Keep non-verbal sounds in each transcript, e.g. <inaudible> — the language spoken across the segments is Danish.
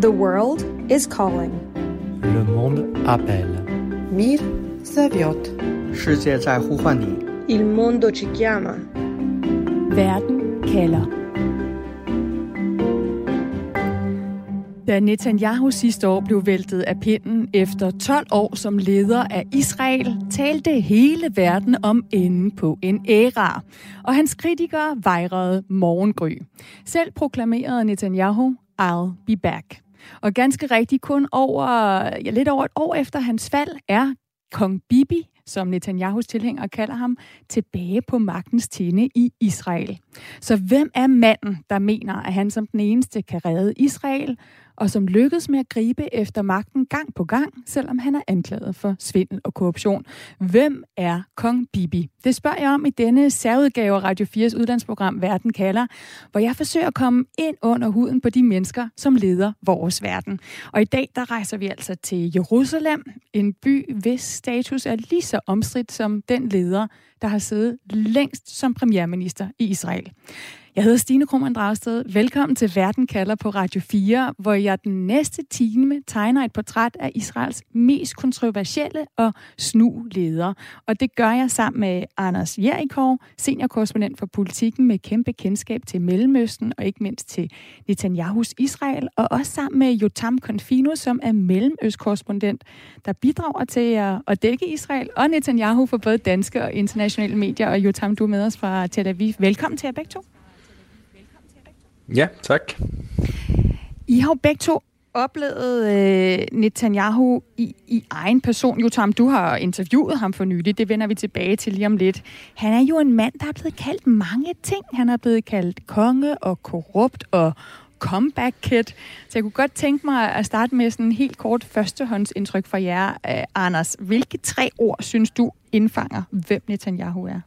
The world is calling. Le monde appelle. Mir zовет. 世界在呼唤你。 Il mondo ci chiama. Verden kalder. Da Netanyahu sidste år blev væltet af pinden efter 12 år som leder af Israel, talte hele verden om enden på en æra. Og hans kritikere vejrede morgengry. Selv proklamerede Netanyahu, I'll be back. Og ganske rigtigt kun over, ja, lidt over et år efter hans fald er kong Bibi, som Netanyahus tilhænger kalder ham, tilbage på magtens tinde i Israel. Så hvem er manden, der mener, at han som den eneste kan redde Israel, og som lykkedes med at gribe efter magten gang på gang, selvom han er anklaget for svindel og korruption. Hvem er kong Bibi? Det spørger jeg om i denne særudgave af Radio 4's udlandsprogram Verden kalder, hvor jeg forsøger at komme ind under huden på de mennesker, som leder vores verden. Og i dag, der rejser vi altså til Jerusalem, en by, hvis status er lige så omstridt som den leder, der har siddet længst som premierminister i Israel. Jeg hedder Stine Krummernd Dragsted. Velkommen til Verden kalder på Radio 4, hvor jeg den næste time tegner et portræt af Israels mest kontroversielle og snu leder. Og det gør jeg sammen med Anders Jerikov, seniorkorrespondent for politikken med kæmpe kendskab til Mellemøsten og ikke mindst til Netanyahus Israel, og også sammen med Jotam Konfino, som er Mellemøstkorrespondent, der bidrager til at dække Israel og Netanyahu for både danske og internationale medier. Og Jotam, du er med os fra Tel Aviv. Velkommen til jer begge to. Ja, tak. I har jo begge to oplevet øh, Netanyahu i, i egen person. Jotam, du har interviewet ham for nylig. Det vender vi tilbage til lige om lidt. Han er jo en mand, der er blevet kaldt mange ting. Han er blevet kaldt konge og korrupt og comeback kid. Så jeg kunne godt tænke mig at starte med sådan en helt kort førstehåndsindtryk fra jer, øh, Anders. Hvilke tre ord synes du indfanger, hvem Netanyahu er?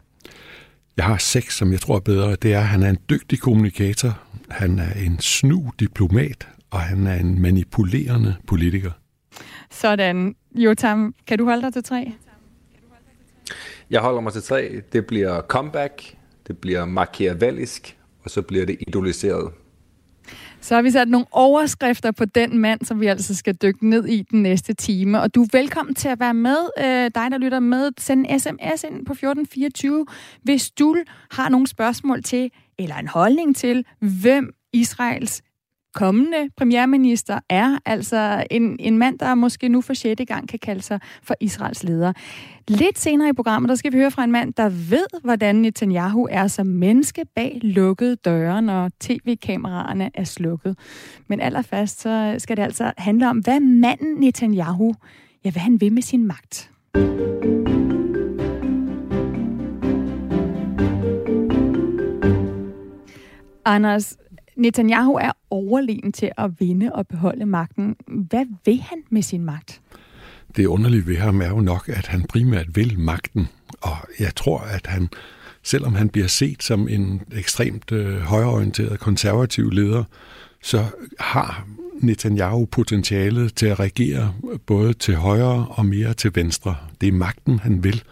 Jeg har seks, som jeg tror er bedre. Det er, at han er en dygtig kommunikator, han er en snu diplomat, og han er en manipulerende politiker. Sådan. Jotam, kan du holde dig til tre? Jeg holder mig til tre. Det bliver comeback, det bliver machiavellisk, og så bliver det idoliseret. Så har vi sat nogle overskrifter på den mand, som vi altså skal dykke ned i den næste time. Og du er velkommen til at være med, øh, dig der lytter med. Send en sms ind på 1424, hvis du har nogle spørgsmål til, eller en holdning til, hvem Israels kommende premierminister er, altså en, en mand, der måske nu for sjette gang kan kalde sig for Israels leder. Lidt senere i programmet, der skal vi høre fra en mand, der ved, hvordan Netanyahu er som menneske bag lukkede døre, når tv-kameraerne er slukket. Men allerførst så skal det altså handle om, hvad manden Netanyahu, ja, hvad han vil med sin magt. Anders, Netanyahu er overlegen til at vinde og beholde magten. Hvad vil han med sin magt? Det underlige ved ham er jo nok, at han primært vil magten. Og jeg tror, at han, selvom han bliver set som en ekstremt øh, højorienteret konservativ leder, så har Netanyahu potentialet til at regere både til højre og mere til venstre. Det er magten, han vil,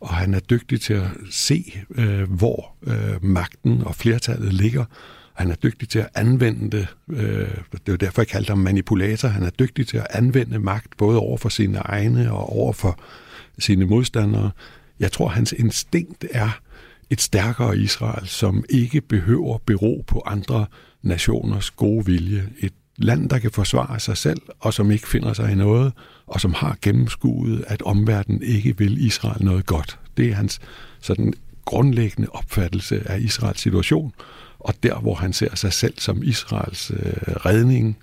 og han er dygtig til at se, øh, hvor øh, magten og flertallet ligger, han er dygtig til at anvende det. Øh, det er jo derfor, jeg kalder ham manipulator. Han er dygtig til at anvende magt, både over for sine egne og over for sine modstandere. Jeg tror, hans instinkt er et stærkere Israel, som ikke behøver bero på andre nationers gode vilje. Et land, der kan forsvare sig selv, og som ikke finder sig i noget, og som har gennemskuet, at omverdenen ikke vil Israel noget godt. Det er hans sådan grundlæggende opfattelse af Israels situation, og der, hvor han ser sig selv som Israels øh, redning,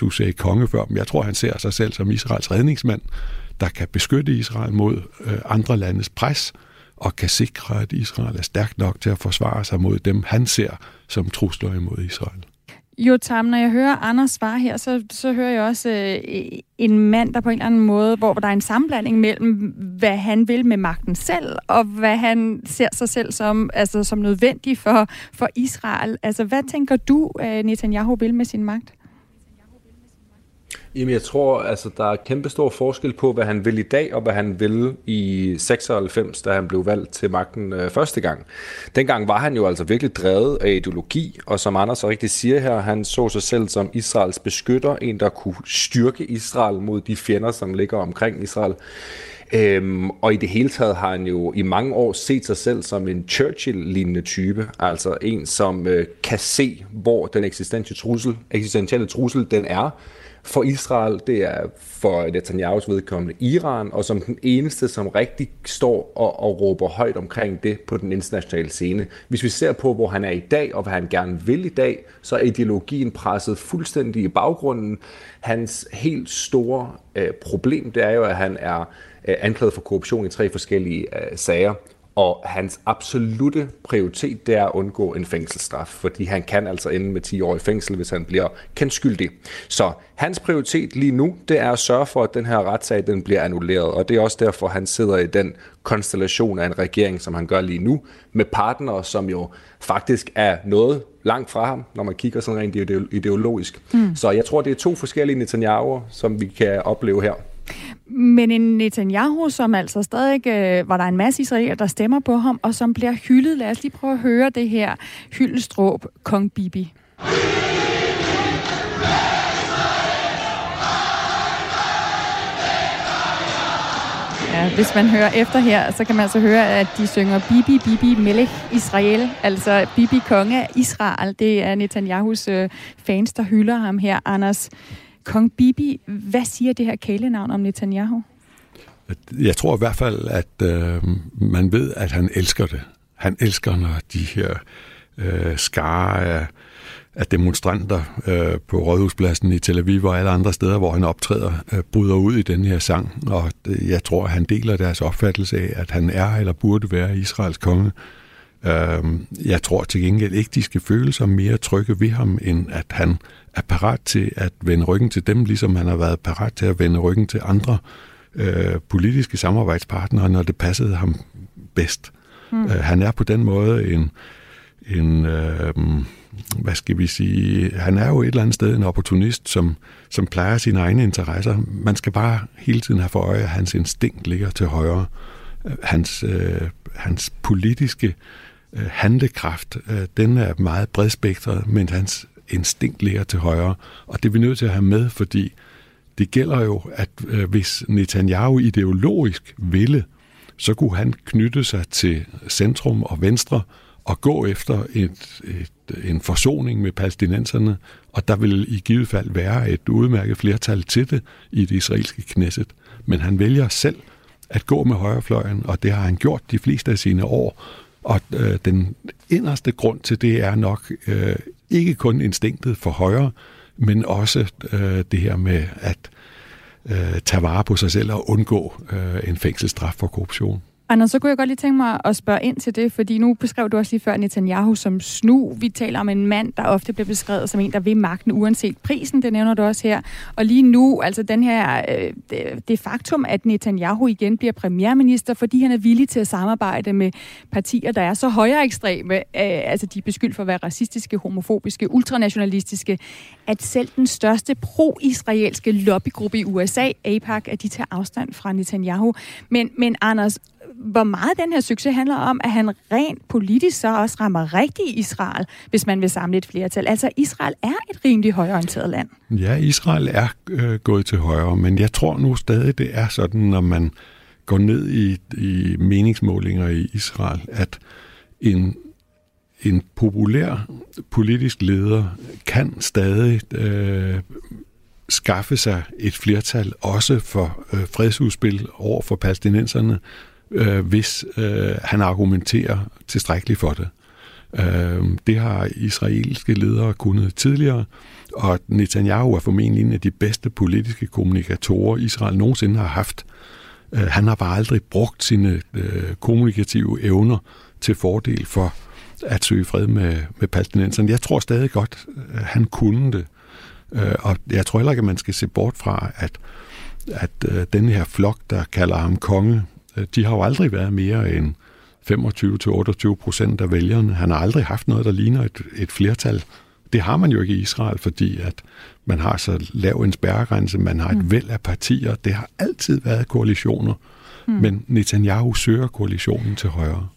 du sagde konge før, men jeg tror, han ser sig selv som Israels redningsmand, der kan beskytte Israel mod øh, andre landes pres, og kan sikre, at Israel er stærk nok til at forsvare sig mod dem, han ser som trusler imod Israel. Jo, Tam, når jeg hører Anders svar her, så, så hører jeg også øh, en mand, der på en eller anden måde, hvor der er en sammenblanding mellem, hvad han vil med magten selv, og hvad han ser sig selv som, altså, som nødvendig for, for Israel. Altså, hvad tænker du, øh, Netanyahu vil med sin magt? Jamen, jeg tror, altså, der er kæmpe stor forskel på, hvad han vil i dag, og hvad han ville i 96, da han blev valgt til magten øh, første gang. Dengang var han jo altså virkelig drevet af ideologi, og som Anders så rigtig siger her, han så sig selv som Israels beskytter, en, der kunne styrke Israel mod de fjender, som ligger omkring Israel. Øhm, og i det hele taget har han jo i mange år set sig selv som en Churchill-lignende type, altså en, som øh, kan se, hvor den eksistentielle trussel, eksistentielle trussel den er, for Israel, det er for Netanyahu's vedkommende Iran, og som den eneste, som rigtig står og, og råber højt omkring det på den internationale scene. Hvis vi ser på, hvor han er i dag, og hvad han gerne vil i dag, så er ideologien presset fuldstændig i baggrunden. Hans helt store øh, problem, det er jo, at han er øh, anklaget for korruption i tre forskellige øh, sager og hans absolute prioritet, det er at undgå en fængselsstraf, fordi han kan altså ende med 10 år i fængsel, hvis han bliver kendt skyldig. Så hans prioritet lige nu, det er at sørge for, at den her retssag, den bliver annulleret, og det er også derfor, han sidder i den konstellation af en regering, som han gør lige nu, med partnere, som jo faktisk er noget langt fra ham, når man kigger sådan rent ideologisk. Mm. Så jeg tror, det er to forskellige Netanyahu'er, som vi kan opleve her. Men en Netanyahu, som altså stadig, øh, var der en masse israeler, der stemmer på ham, og som bliver hyldet. Lad os lige prøve at høre det her hyldestråb, Kong Bibi. Ja, hvis man hører efter her, så kan man altså høre, at de synger Bibi, Bibi, Melech, Israel. Altså Bibi, konge af Israel. Det er Netanyahus øh, fans, der hylder ham her. Anders, Kong Bibi, hvad siger det her kælenavn om Netanyahu? Jeg tror i hvert fald, at øh, man ved, at han elsker det. Han elsker, når de her øh, skare af, af demonstranter øh, på Rådhuspladsen i Tel Aviv og alle andre steder, hvor han optræder, øh, bryder ud i den her sang. Og øh, jeg tror, at han deler deres opfattelse af, at han er eller burde være Israels konge. Øh, jeg tror til gengæld ikke, de skal føle sig mere trygge ved ham, end at han er parat til at vende ryggen til dem, ligesom han har været parat til at vende ryggen til andre øh, politiske samarbejdspartnere, når det passede ham bedst. Mm. Øh, han er på den måde en, en øh, hvad skal vi sige, han er jo et eller andet sted en opportunist, som, som plejer sine egne interesser. Man skal bare hele tiden have for øje, at hans instinkt ligger til højre. Hans, øh, hans politiske øh, handlekraft, øh, den er meget bredspektret, men hans instinkt ligger til højre. Og det er vi nødt til at have med, fordi det gælder jo, at øh, hvis Netanyahu ideologisk ville, så kunne han knytte sig til centrum og venstre og gå efter et, et, en forsoning med palæstinenserne, og der vil i givet fald være et udmærket flertal til det i det israelske knæsset. Men han vælger selv at gå med højrefløjen, og det har han gjort de fleste af sine år. Og øh, den inderste grund til det er nok øh, ikke kun instinktet for højre, men også øh, det her med at øh, tage vare på sig selv og undgå øh, en fængselsstraf for korruption. Anders, så kunne jeg godt lige tænke mig at spørge ind til det, fordi nu beskrev du også lige før Netanyahu som snu. Vi taler om en mand, der ofte bliver beskrevet som en, der vil magten uanset prisen, det nævner du også her. Og lige nu, altså den her, øh, det, det faktum, at Netanyahu igen bliver premierminister, fordi han er villig til at samarbejde med partier, der er så højere ekstreme, øh, altså de er beskyldt for at være racistiske, homofobiske, ultranationalistiske, at selv den største pro-israelske lobbygruppe i USA, AIPAC, at de tager afstand fra Netanyahu. Men, men Anders, hvor meget den her succes handler om, at han rent politisk så også rammer rigtig Israel, hvis man vil samle et flertal. Altså, Israel er et rimelig højorienteret land. Ja, Israel er øh, gået til højre, men jeg tror nu stadig, det er sådan, når man går ned i, i meningsmålinger i Israel, at en, en populær politisk leder kan stadig øh, skaffe sig et flertal også for øh, fredsudspil over for palæstinenserne, øh, hvis øh, han argumenterer tilstrækkeligt for det. Øh, det har israelske ledere kunnet tidligere, og Netanyahu er formentlig en af de bedste politiske kommunikatorer, Israel nogensinde har haft. Øh, han har bare aldrig brugt sine øh, kommunikative evner til fordel for at søge fred med, med palæstinenserne. Jeg tror stadig godt, at han kunne det. Øh, og jeg tror heller ikke, at man skal se bort fra, at, at øh, den her flok, der kalder ham konge, de har jo aldrig været mere end 25-28 procent af vælgerne. Han har aldrig haft noget, der ligner et, et flertal Det har man jo ikke i Israel, fordi at man har så lav en spærregrænse, man har et mm. væld af partier. Det har altid været koalitioner, mm. men Netanyahu søger koalitionen til højre.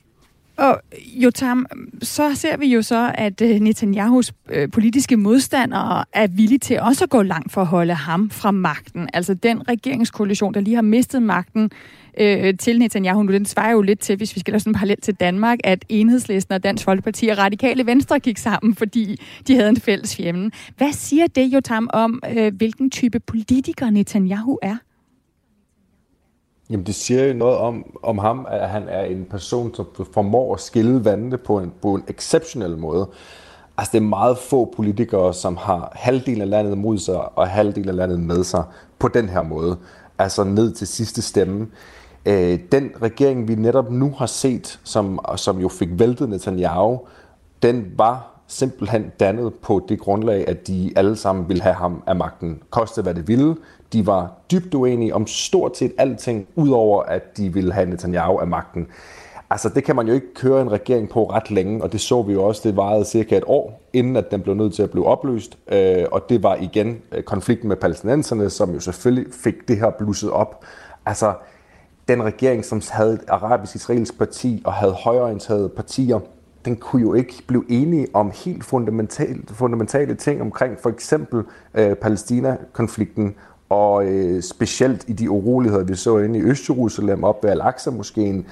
Og Jotam, så ser vi jo så, at øh, Netanyahus øh, politiske modstandere er villige til også at gå langt for at holde ham fra magten. Altså den regeringskoalition, der lige har mistet magten øh, til Netanyahu nu, den svarer jo lidt til, hvis vi skal lave sådan en parallel til Danmark, at Enhedslisten og Dansk Folkeparti og Radikale Venstre gik sammen, fordi de havde en fælles fjende. Hvad siger det, Jotam, om øh, hvilken type politiker Netanyahu er? Jamen det siger jo noget om, om ham, at han er en person, som formår at skille vandene på en, på en exceptionel måde. Altså det er meget få politikere, som har halvdelen af landet mod sig og halvdelen af landet med sig på den her måde. Altså ned til sidste stemme. Øh, den regering, vi netop nu har set, som, som jo fik væltet Netanyahu, den var simpelthen dannet på det grundlag, at de alle sammen ville have ham af magten. Koste hvad det ville. De var dybt uenige om stort set alting, udover at de ville have Netanyahu af magten. Altså, det kan man jo ikke køre en regering på ret længe, og det så vi jo også, det varede cirka et år, inden at den blev nødt til at blive opløst. Øh, og det var igen øh, konflikten med palæstinenserne, som jo selvfølgelig fik det her blusset op. Altså, den regering, som havde et arabisk-israelsk parti og havde højorienterede partier, den kunne jo ikke blive enige om helt fundamentale, fundamentale ting omkring for eksempel øh, Palæstina-konflikten og øh, specielt i de uroligheder, vi så inde i Øst-Jerusalem op ved Al-Aqsa-moskeen,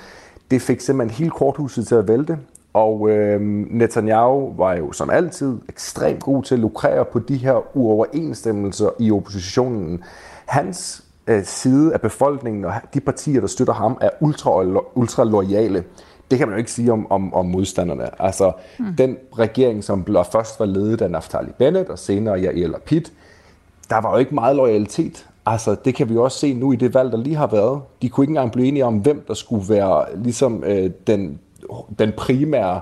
det fik simpelthen helt korthuset til at vælte. Og øh, Netanyahu var jo som altid ekstremt god til at lukrere på de her uoverensstemmelser i oppositionen. Hans øh, side af befolkningen og de partier, der støtter ham, er ultra, ultra loyale. Det kan man jo ikke sige om, om, om modstanderne. Altså, mm. den regering, som først var ledet af Naftali Bennett og senere Yair Lapid, der var jo ikke meget loyalitet. Altså, det kan vi også se nu i det valg, der lige har været. De kunne ikke engang blive enige om, hvem der skulle være ligesom øh, den, den primære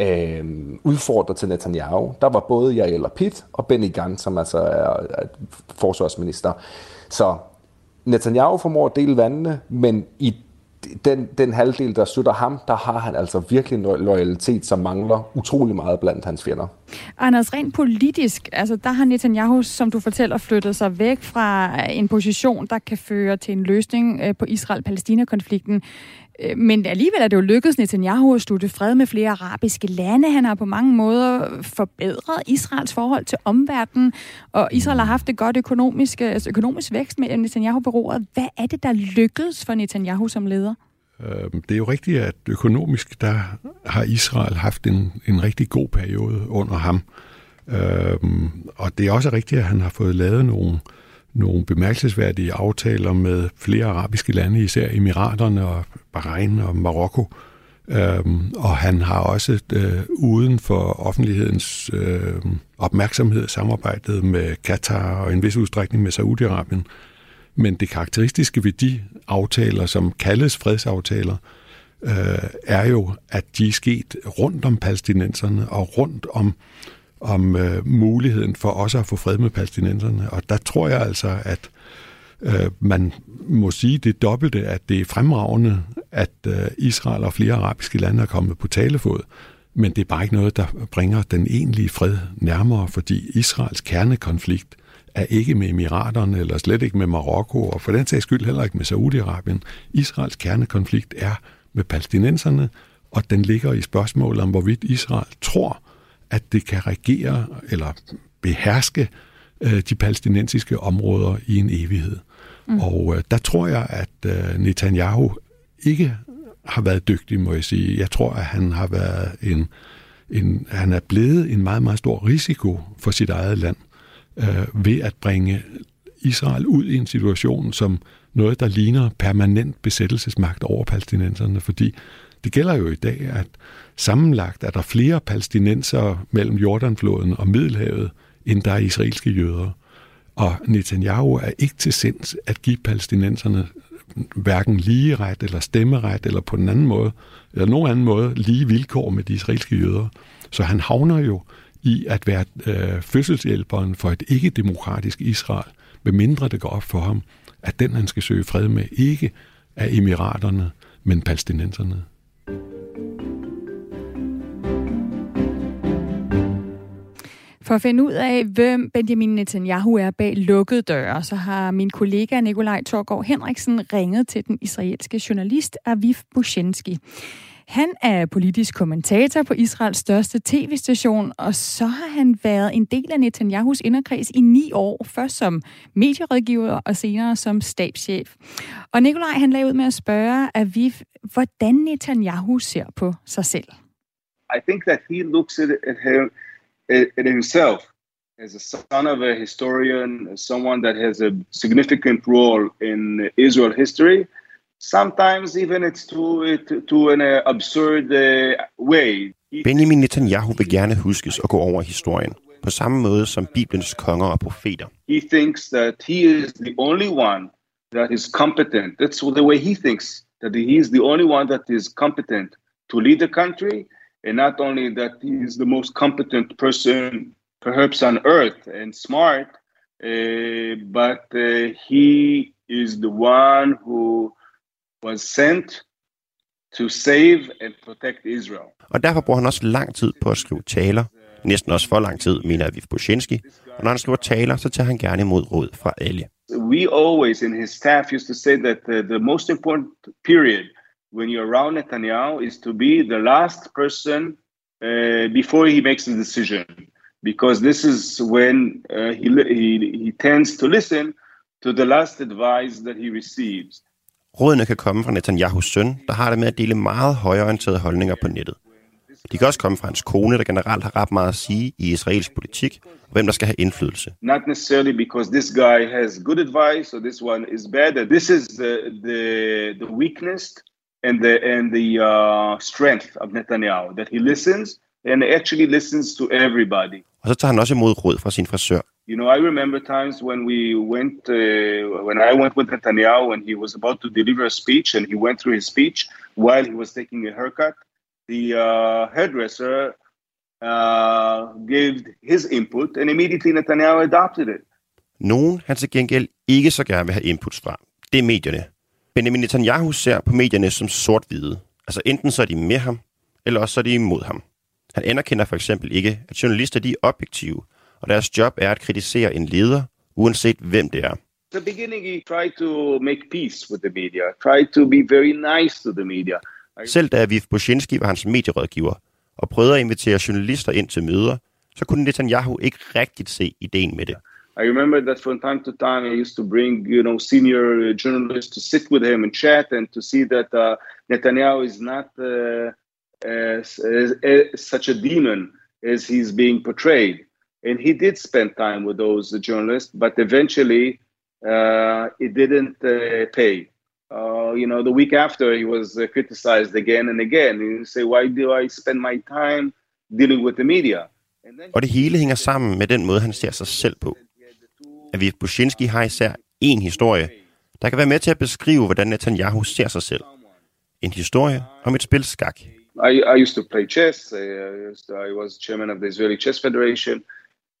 øh, udfordrer til Netanyahu. Der var både Yair Lapid og Benny Gantz, som altså er, er forsvarsminister. Så Netanyahu formår at dele vandene, men i den, den halvdel, der støtter ham, der har han altså virkelig en loyalitet, som mangler utrolig meget blandt hans fjender. Anders, rent politisk, altså der har Netanyahu, som du fortæller, flyttet sig væk fra en position, der kan føre til en løsning øh, på Israel-Palæstina-konflikten. Øh, men alligevel er det jo lykkedes Netanyahu at slutte fred med flere arabiske lande. Han har på mange måder forbedret Israels forhold til omverdenen, og Israel har haft det godt økonomisk, altså økonomisk vækst med Netanyahu beroret. Hvad er det, der lykkedes for Netanyahu som leder? Øh, det er jo rigtigt, at økonomisk der har Israel haft en, en rigtig god periode under ham. Øhm, og det er også rigtigt, at han har fået lavet nogle øh, nogle bemærkelsesværdige aftaler med flere arabiske lande, især Emiraterne og Bahrain og Marokko. Øhm, og han har også øh, uden for offentlighedens øh, opmærksomhed samarbejdet med Katar og en vis udstrækning med Saudi-Arabien. Men det karakteristiske ved de aftaler, som kaldes fredsaftaler, øh, er jo, at de er sket rundt om palæstinenserne og rundt om om øh, muligheden for også at få fred med palæstinenserne. Og der tror jeg altså, at øh, man må sige det dobbelte, at det er fremragende, at øh, Israel og flere arabiske lande er kommet på talefod. Men det er bare ikke noget, der bringer den egentlige fred nærmere, fordi Israels kernekonflikt er ikke med Emiraterne, eller slet ikke med Marokko, og for den sags skyld heller ikke med Saudi-Arabien. Israels kernekonflikt er med palæstinenserne, og den ligger i spørgsmålet om, hvorvidt Israel tror, at det kan regere eller beherske øh, de palæstinensiske områder i en evighed. Mm. Og øh, der tror jeg, at øh, Netanyahu ikke har været dygtig, må jeg sige. Jeg tror, at han har været en, en han er blevet en meget, meget stor risiko for sit eget land øh, ved at bringe Israel ud i en situation som noget, der ligner permanent besættelsesmagt over palæstinenserne, fordi det gælder jo i dag, at sammenlagt er der flere palæstinenser mellem Jordanfloden og Middelhavet, end der er israelske jøder. Og Netanyahu er ikke til sinds at give palæstinenserne hverken lige ret eller stemmeret, eller på den anden måde, eller nogen anden måde, lige vilkår med de israelske jøder. Så han havner jo i at være øh, fødselshjælperen for et ikke-demokratisk Israel, medmindre det går op for ham, at den, han skal søge fred med, ikke er emiraterne, men palæstinenserne. For at finde ud af, hvem Benjamin Netanyahu er bag lukkede døre, så har min kollega Nikolaj Torgård Henriksen ringet til den israelske journalist Aviv Bushenski. Han er politisk kommentator på Israels største tv-station, og så har han været en del af Netanyahus inderkreds i ni år, først som medierådgiver og senere som stabschef. Og Nikolaj han lagde ud med at spørge Aviv, hvordan Netanyahu ser på sig selv. I think that he looks at, at, him, at himself as a son of a historian, as someone that has a significant role in Israel history – Sometimes even it's to, to, to an uh, absurd uh, way. Benjamin Netanyahu vil gerne huskes og gå over historien, på samme måde som Bibelens konger og profeter. He thinks that he is the only one that is competent. That's the way he thinks, that he is the only one that is competent to lead the country, and not only that he is the most competent person perhaps on earth and smart, uh, but uh, he is the one who was sent to save and protect Israel. Og derfor bruger han også lang tid på at skrive taler. Næsten også for lang tid, mener Aviv Bushinsky. Og når han skriver taler, så tager han gerne imod råd fra alle. We always in his staff used to say that the, the most important period when you're around Netanyahu is to be the last person uh, before he makes a decision. Because this is when uh, he, he, he tends to listen to the last advice that he receives. Rådene kan komme fra Netanyahus søn, der har det med at dele meget højorienterede holdninger på nettet. De kan også komme fra hans kone, der generelt har ret meget at sige i israelsk politik, og hvem der skal have indflydelse. Not necessarily because this guy has good advice or this one is bad. This is the, the, the weakness and the, and the uh, strength of Netanyahu, that he listens and actually listens to everybody. Og så tager han også imod råd fra sin frisør. You know, I remember times when we went, uh, when I went with Netanyahu and he was about to deliver a speech and he went through his speech while he was taking a haircut. The uh, hairdresser uh, gave his input and immediately Netanyahu adopted it. Nogen han til gengæld ikke så gerne vil have inputs fra, det er medierne. Benjamin Netanyahu ser på medierne som sort-hvide. Altså enten så er de med ham, eller også så er de imod ham. Han anerkender for eksempel ikke, at journalister de er objektive, og deres job er at kritisere en leder, uanset hvem det er. the beginning, he tried to make peace with the media, tried to be very nice to the media. Selv da Aviv Bushinsky var hans medierådgiver og prøvede at invitere journalister ind til møder, så kunne Netanyahu ikke rigtigt se ideen med det. I remember that from time to time I used to bring, you know, senior journalists to sit with him and chat and to see that uh, Netanyahu is not uh, as, as, as such a demon as he's being portrayed. And he did spend time with those journalists, but eventually uh, it didn't uh, pay. Uh, you know, the week after he was uh, criticized again and again. You say, why do I spend my time dealing with the media? Og det hele hænger sammen med den måde, han ser sig selv på. Aviv Bushinsky har især en historie, der kan være med til at beskrive, hvordan Netanyahu ser sig selv. En historie om et spil skak. I, I used to play chess. I, I was chairman of the Israeli Chess Federation.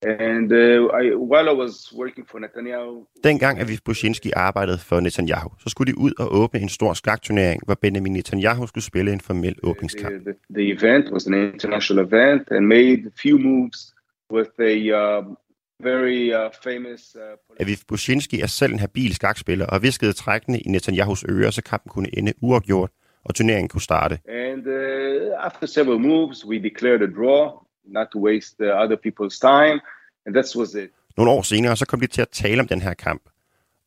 And uh, I, while I was working for Netanyahu... Dengang Aviv Bushinsky arbejdede for Netanyahu, så skulle de ud og åbne en stor skakturnering, hvor Benjamin Netanyahu skulle spille en formel åbningskamp. The, the, the event was an international event and made few moves with a uh, very uh, famous... Uh, Aviv Bushinsky er selv en habil skakspiller og viskede trækkende i Netanyahus ører, så kampen kunne ende uafgjort, og turneringen kunne starte. And uh, after several moves, we declared a draw, not to waste uh, other people's time, and that was it. Nogle år senere, så kom de til at tale om den her kamp.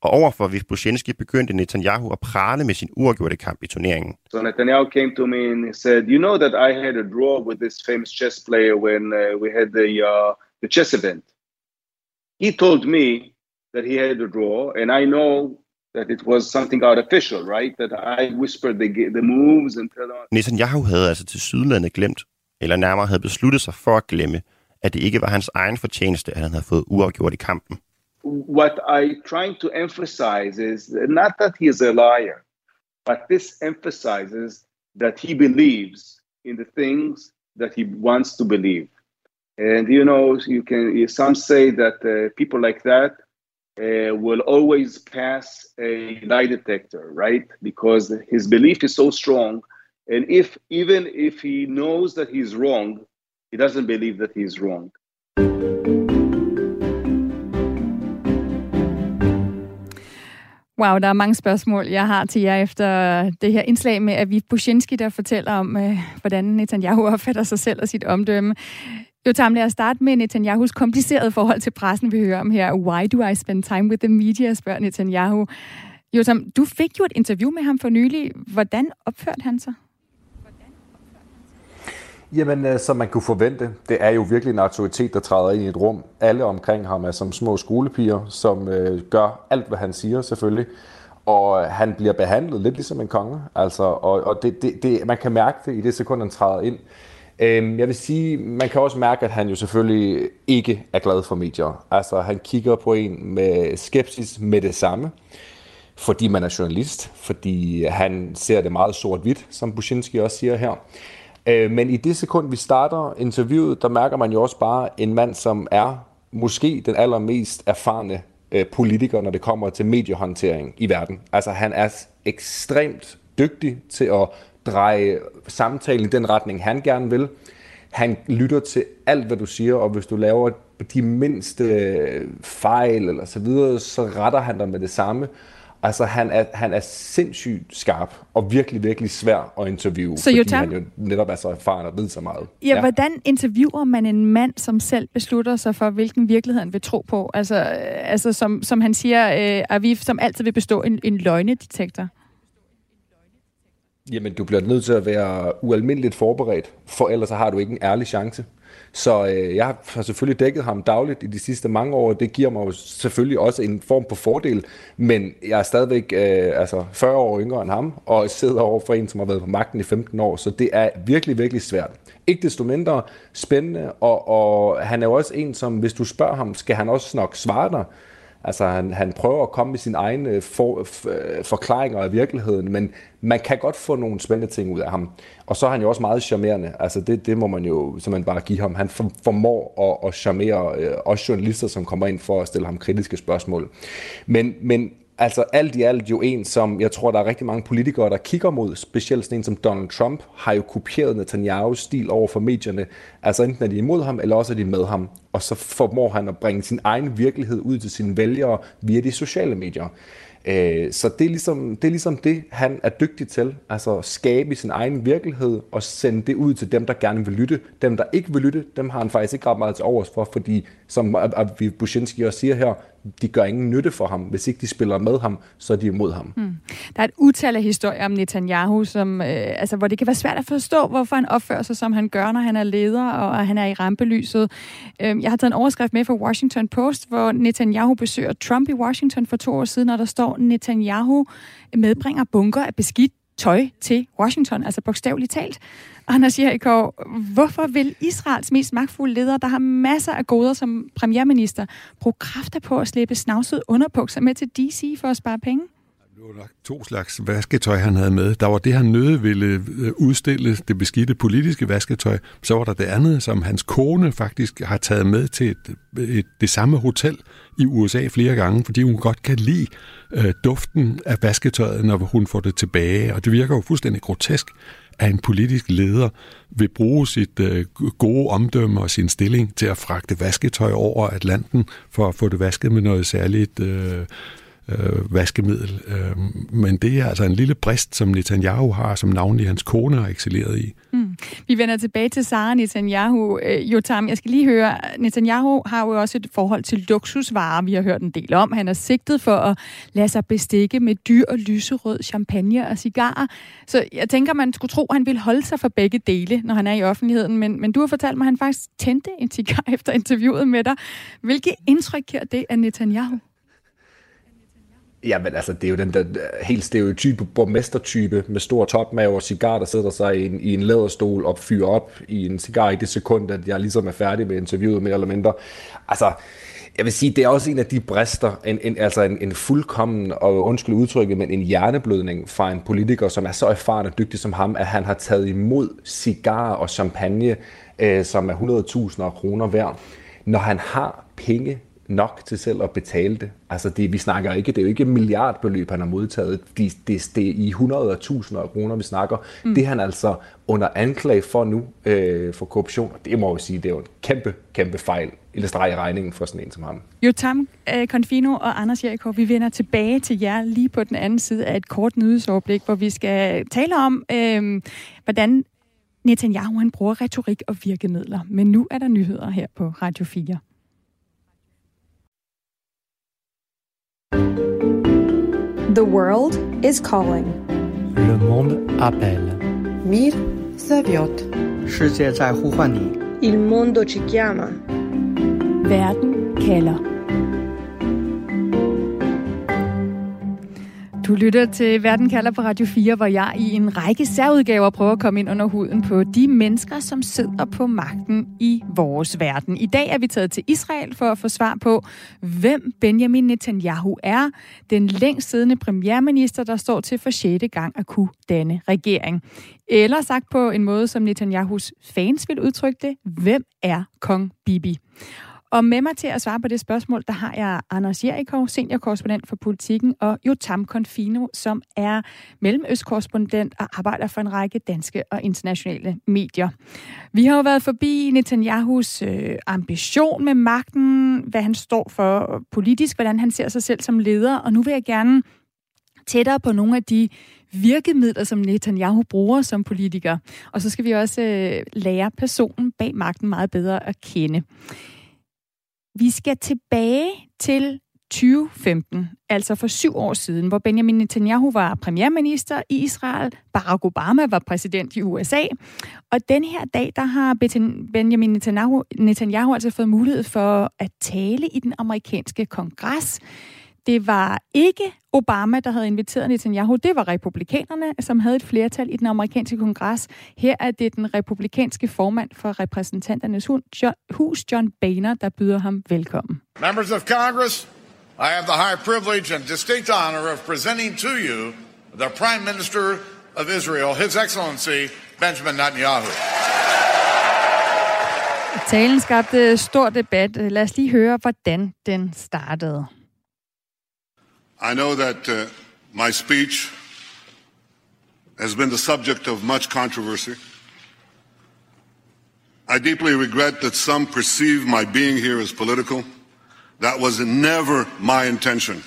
Og overfor Viv Bushinsky begyndte Netanyahu at prale med sin uafgjorte kamp i turneringen. So Netanyahu came to me and he said, "You know that I had a draw with this famous chess player when uh, we had the uh, the chess event." He told me that he had a draw, and I know that it was something artificial, right? That I whispered the the moves and Netanyahu havde altså til sydlandet glemt, eller nærmere havde besluttet sig for at glemme, at det ikke var hans egen fortjeneste, at han havde fået uafgjort i kampen. What I trying to emphasize is not that he is a liar, but this emphasizes that he believes in the things that he wants to believe. And you know, you can some say that uh, people like that uh, will always pass a lie detector, right? Because his belief is so strong, and if even if he knows that he's wrong, He doesn't believe that he's wrong. Wow, der er mange spørgsmål, jeg har til jer efter det her indslag med Aviv Bushinsky, der fortæller om, øh, hvordan Netanyahu opfatter sig selv og sit omdømme. Jotam, lad os starte med Netanyahus komplicerede forhold til pressen, vi hører om her. Why do I spend time with the media, spørger Netanyahu. Jotam, du fik jo et interview med ham for nylig. Hvordan opførte han sig? Jamen, øh, som man kunne forvente, det er jo virkelig en autoritet, der træder ind i et rum. Alle omkring ham er som små skolepiger, som øh, gør alt, hvad han siger selvfølgelig. Og øh, han bliver behandlet lidt ligesom en konge. Altså, og og det, det, det, man kan mærke det i det sekund, han træder ind. Øhm, jeg vil sige, man kan også mærke, at han jo selvfølgelig ikke er glad for medier. Altså, han kigger på en med skepsis med det samme, fordi man er journalist, fordi han ser det meget sort-hvidt, som Bushinsky også siger her. Øh, men i det sekund, vi starter interviewet, der mærker man jo også bare en mand, som er måske den allermest erfarne øh, politiker, når det kommer til mediehåndtering i verden. Altså han er ekstremt dygtig til at dreje samtalen i den retning, han gerne vil. Han lytter til alt, hvad du siger, og hvis du laver de mindste fejl eller så videre, så retter han dig med det samme. Altså, han er, han er sindssygt skarp og virkelig, virkelig svær at interviewe, så fordi han jo netop er så erfaren og ved så meget. Ja, ja, hvordan interviewer man en mand, som selv beslutter sig for, hvilken virkelighed han vil tro på? Altså, øh, altså som, som han siger, øh, Aviv, som altid vil bestå en, en løgnedetektor. Jamen, du bliver nødt til at være ualmindeligt forberedt, for ellers har du ikke en ærlig chance. Så øh, jeg har selvfølgelig dækket ham dagligt i de sidste mange år, og det giver mig jo selvfølgelig også en form på fordel, men jeg er stadigvæk øh, altså 40 år yngre end ham, og sidder over for en, som har været på magten i 15 år, så det er virkelig, virkelig svært. Ikke desto mindre spændende, og, og han er jo også en, som hvis du spørger ham, skal han også nok svare dig, Altså, han, han prøver at komme med sine egne øh, for, øh, for, øh, forklaringer af virkeligheden, men man kan godt få nogle spændende ting ud af ham. Og så er han jo også meget charmerende. Altså, det, det må man jo simpelthen bare give ham. Han formår at, at charmere øh, også journalister, som kommer ind for at stille ham kritiske spørgsmål. Men, men Altså alt i alt jo en, som jeg tror, der er rigtig mange politikere, der kigger mod, specielt sådan en som Donald Trump, har jo kopieret Netanyahu's stil over for medierne. Altså enten er de imod ham, eller også er de med ham. Og så formår han at bringe sin egen virkelighed ud til sine vælgere via de sociale medier. Øh, så det er, ligesom, det er ligesom det, han er dygtig til. Altså skabe sin egen virkelighed og sende det ud til dem, der gerne vil lytte. Dem, der ikke vil lytte, dem har han faktisk ikke ret meget til overs for, fordi som Bushinsky også siger her, de gør ingen nytte for ham. Hvis ikke de spiller med ham, så er de imod ham. Mm. Der er et utal af historier om Netanyahu, som, øh, altså, hvor det kan være svært at forstå, hvorfor han opfører sig, som han gør, når han er leder, og han er i rampelyset. Øh, jeg har taget en overskrift med fra Washington Post, hvor Netanyahu besøger Trump i Washington for to år siden, og der står, Netanyahu medbringer bunker af beskidt tøj til Washington, altså bogstaveligt talt. Anders Jerikov, i går, hvorfor vil Israels mest magtfulde leder, der har masser af goder som premierminister, bruge kræfter på at slippe snavset underbukser med til DC for at spare penge? Det var nok to slags vasketøj, han havde med. Der var det, han nøde ville øh, udstille, det beskidte politiske vasketøj. Så var der det andet, som hans kone faktisk har taget med til et, et, det samme hotel i USA flere gange, fordi hun godt kan lide øh, duften af vasketøjet, når hun får det tilbage. Og det virker jo fuldstændig grotesk, at en politisk leder vil bruge sit øh, gode omdømme og sin stilling til at fragte vasketøj over Atlanten for at få det vasket med noget særligt øh, øh, vaskemiddel. Øh, men det er altså en lille brist, som Netanyahu har, som navnlig hans kone har excelleret i. Mm. Vi vender tilbage til Sara Netanyahu. Øh, Jotam, jeg skal lige høre, Netanyahu har jo også et forhold til luksusvarer, vi har hørt en del om. Han er sigtet for at lade sig bestikke med dyr og lyserød champagne og cigarer. Så jeg tænker, man skulle tro, at han ville holde sig for begge dele, når han er i offentligheden. Men, men du har fortalt mig, at han faktisk tændte en cigar <laughs> efter interviewet med dig. Hvilke indtryk giver det af Netanyahu? Ja, men altså, det er jo den der øh, helt stereotype borgmestertype med stor topmave og cigar, der sidder sig i en, i en læderstol og fyrer op i en cigar i det sekund, at jeg ligesom er færdig med interviewet mere eller mindre. Altså, jeg vil sige, det er også en af de brister, en, en, altså en, en fuldkommen, og undskyld udtrykket, men en hjerneblødning fra en politiker, som er så erfaren og dygtig som ham, at han har taget imod cigar og champagne, øh, som er 100.000 kroner værd, når han har penge nok til selv at betale det. Altså det, vi snakker ikke, det er jo ikke milliardbeløb, han har modtaget. Det, det, det er i hundrede og tusinder af kroner, vi snakker. Mm. Det er han altså under anklage for nu øh, for korruption. Og det må jeg jo sige, det er jo en kæmpe, kæmpe fejl lille streg i regningen for sådan en som ham. Jotam uh, Confino og Anders Jerikov, vi vender tilbage til jer lige på den anden side af et kort nyhedsoverblik, hvor vi skal tale om, øh, hvordan Netanyahu han bruger retorik og virkemidler. Men nu er der nyheder her på Radio 4. The world is calling. Le monde appelle. Мир зовет. 世界在呼唤你。 Il mondo ci chiama. Verden kalder. Du lytter til Verden kalder på Radio 4, hvor jeg i en række særudgaver prøver at komme ind under huden på de mennesker, som sidder på magten i vores verden. I dag er vi taget til Israel for at få svar på, hvem Benjamin Netanyahu er, den længst siddende premierminister, der står til for 6. gang at kunne danne regering. Eller sagt på en måde, som Netanyahus fans vil udtrykke det, hvem er kong Bibi? Og med mig til at svare på det spørgsmål, der har jeg Anders Jerikov, seniorkorrespondent for politikken, og Jotam Confino, som er mellemøstkorrespondent og arbejder for en række danske og internationale medier. Vi har jo været forbi Netanyahus øh, ambition med magten, hvad han står for politisk, hvordan han ser sig selv som leder, og nu vil jeg gerne tættere på nogle af de virkemidler, som Netanyahu bruger som politiker. Og så skal vi også øh, lære personen bag magten meget bedre at kende. Vi skal tilbage til 2015, altså for syv år siden, hvor Benjamin Netanyahu var premierminister i Israel, Barack Obama var præsident i USA, og den her dag, der har Benjamin Netanyahu, Netanyahu altså fået mulighed for at tale i den amerikanske kongres. Det var ikke Obama, der havde inviteret Netanyahu. Det var republikanerne, som havde et flertal i den amerikanske kongres. Her er det den republikanske formand for repræsentanternes hus, John Boehner, der byder ham velkommen. Members of Congress, I have the high privilege and distinct honor of presenting to you the Prime Minister of Israel, His Excellency Benjamin Netanyahu. Talen skabte stor debat. Lad os lige høre, hvordan den startede. I know that uh, my speech has been the subject of much controversy. I deeply regret that some perceive my being here as political. That was never my intention.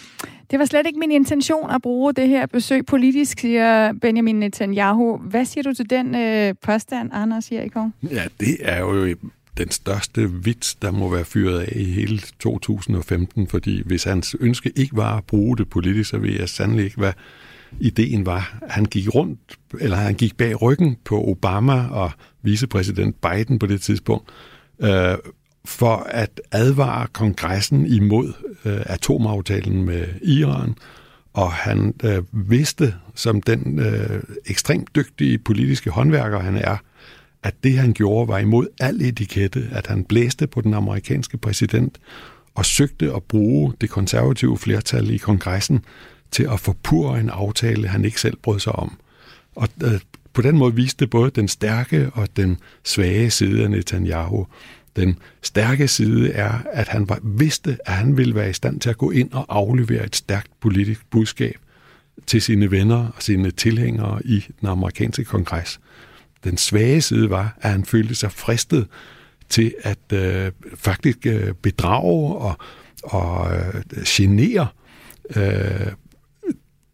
Det var slet ikke min intention at bruge det her besøg politisk, siger Benjamin Netanyahu. Hvad siger du til den øh, påstand, Anders Jerikov? Ja, det er jo den største vits, der må være fyret af i hele 2015, fordi hvis hans ønske ikke var at bruge det politisk, så ved jeg sandelig ikke, hvad ideen var. Han gik rundt, eller han gik bag ryggen på Obama og vicepræsident Biden på det tidspunkt, øh, for at advare kongressen imod øh, atomaftalen med Iran, og han øh, vidste, som den øh, ekstremt dygtige politiske håndværker han er, at det, han gjorde, var imod al etikette, at han blæste på den amerikanske præsident og søgte at bruge det konservative flertal i kongressen til at forpure en aftale, han ikke selv brød sig om. Og øh, på den måde viste det både den stærke og den svage side af Netanyahu. Den stærke side er, at han var, vidste, at han ville være i stand til at gå ind og aflevere et stærkt politisk budskab til sine venner og sine tilhængere i den amerikanske kongres. Den svage side var, at han følte sig fristet til at øh, faktisk øh, bedrage og, og øh, genere øh,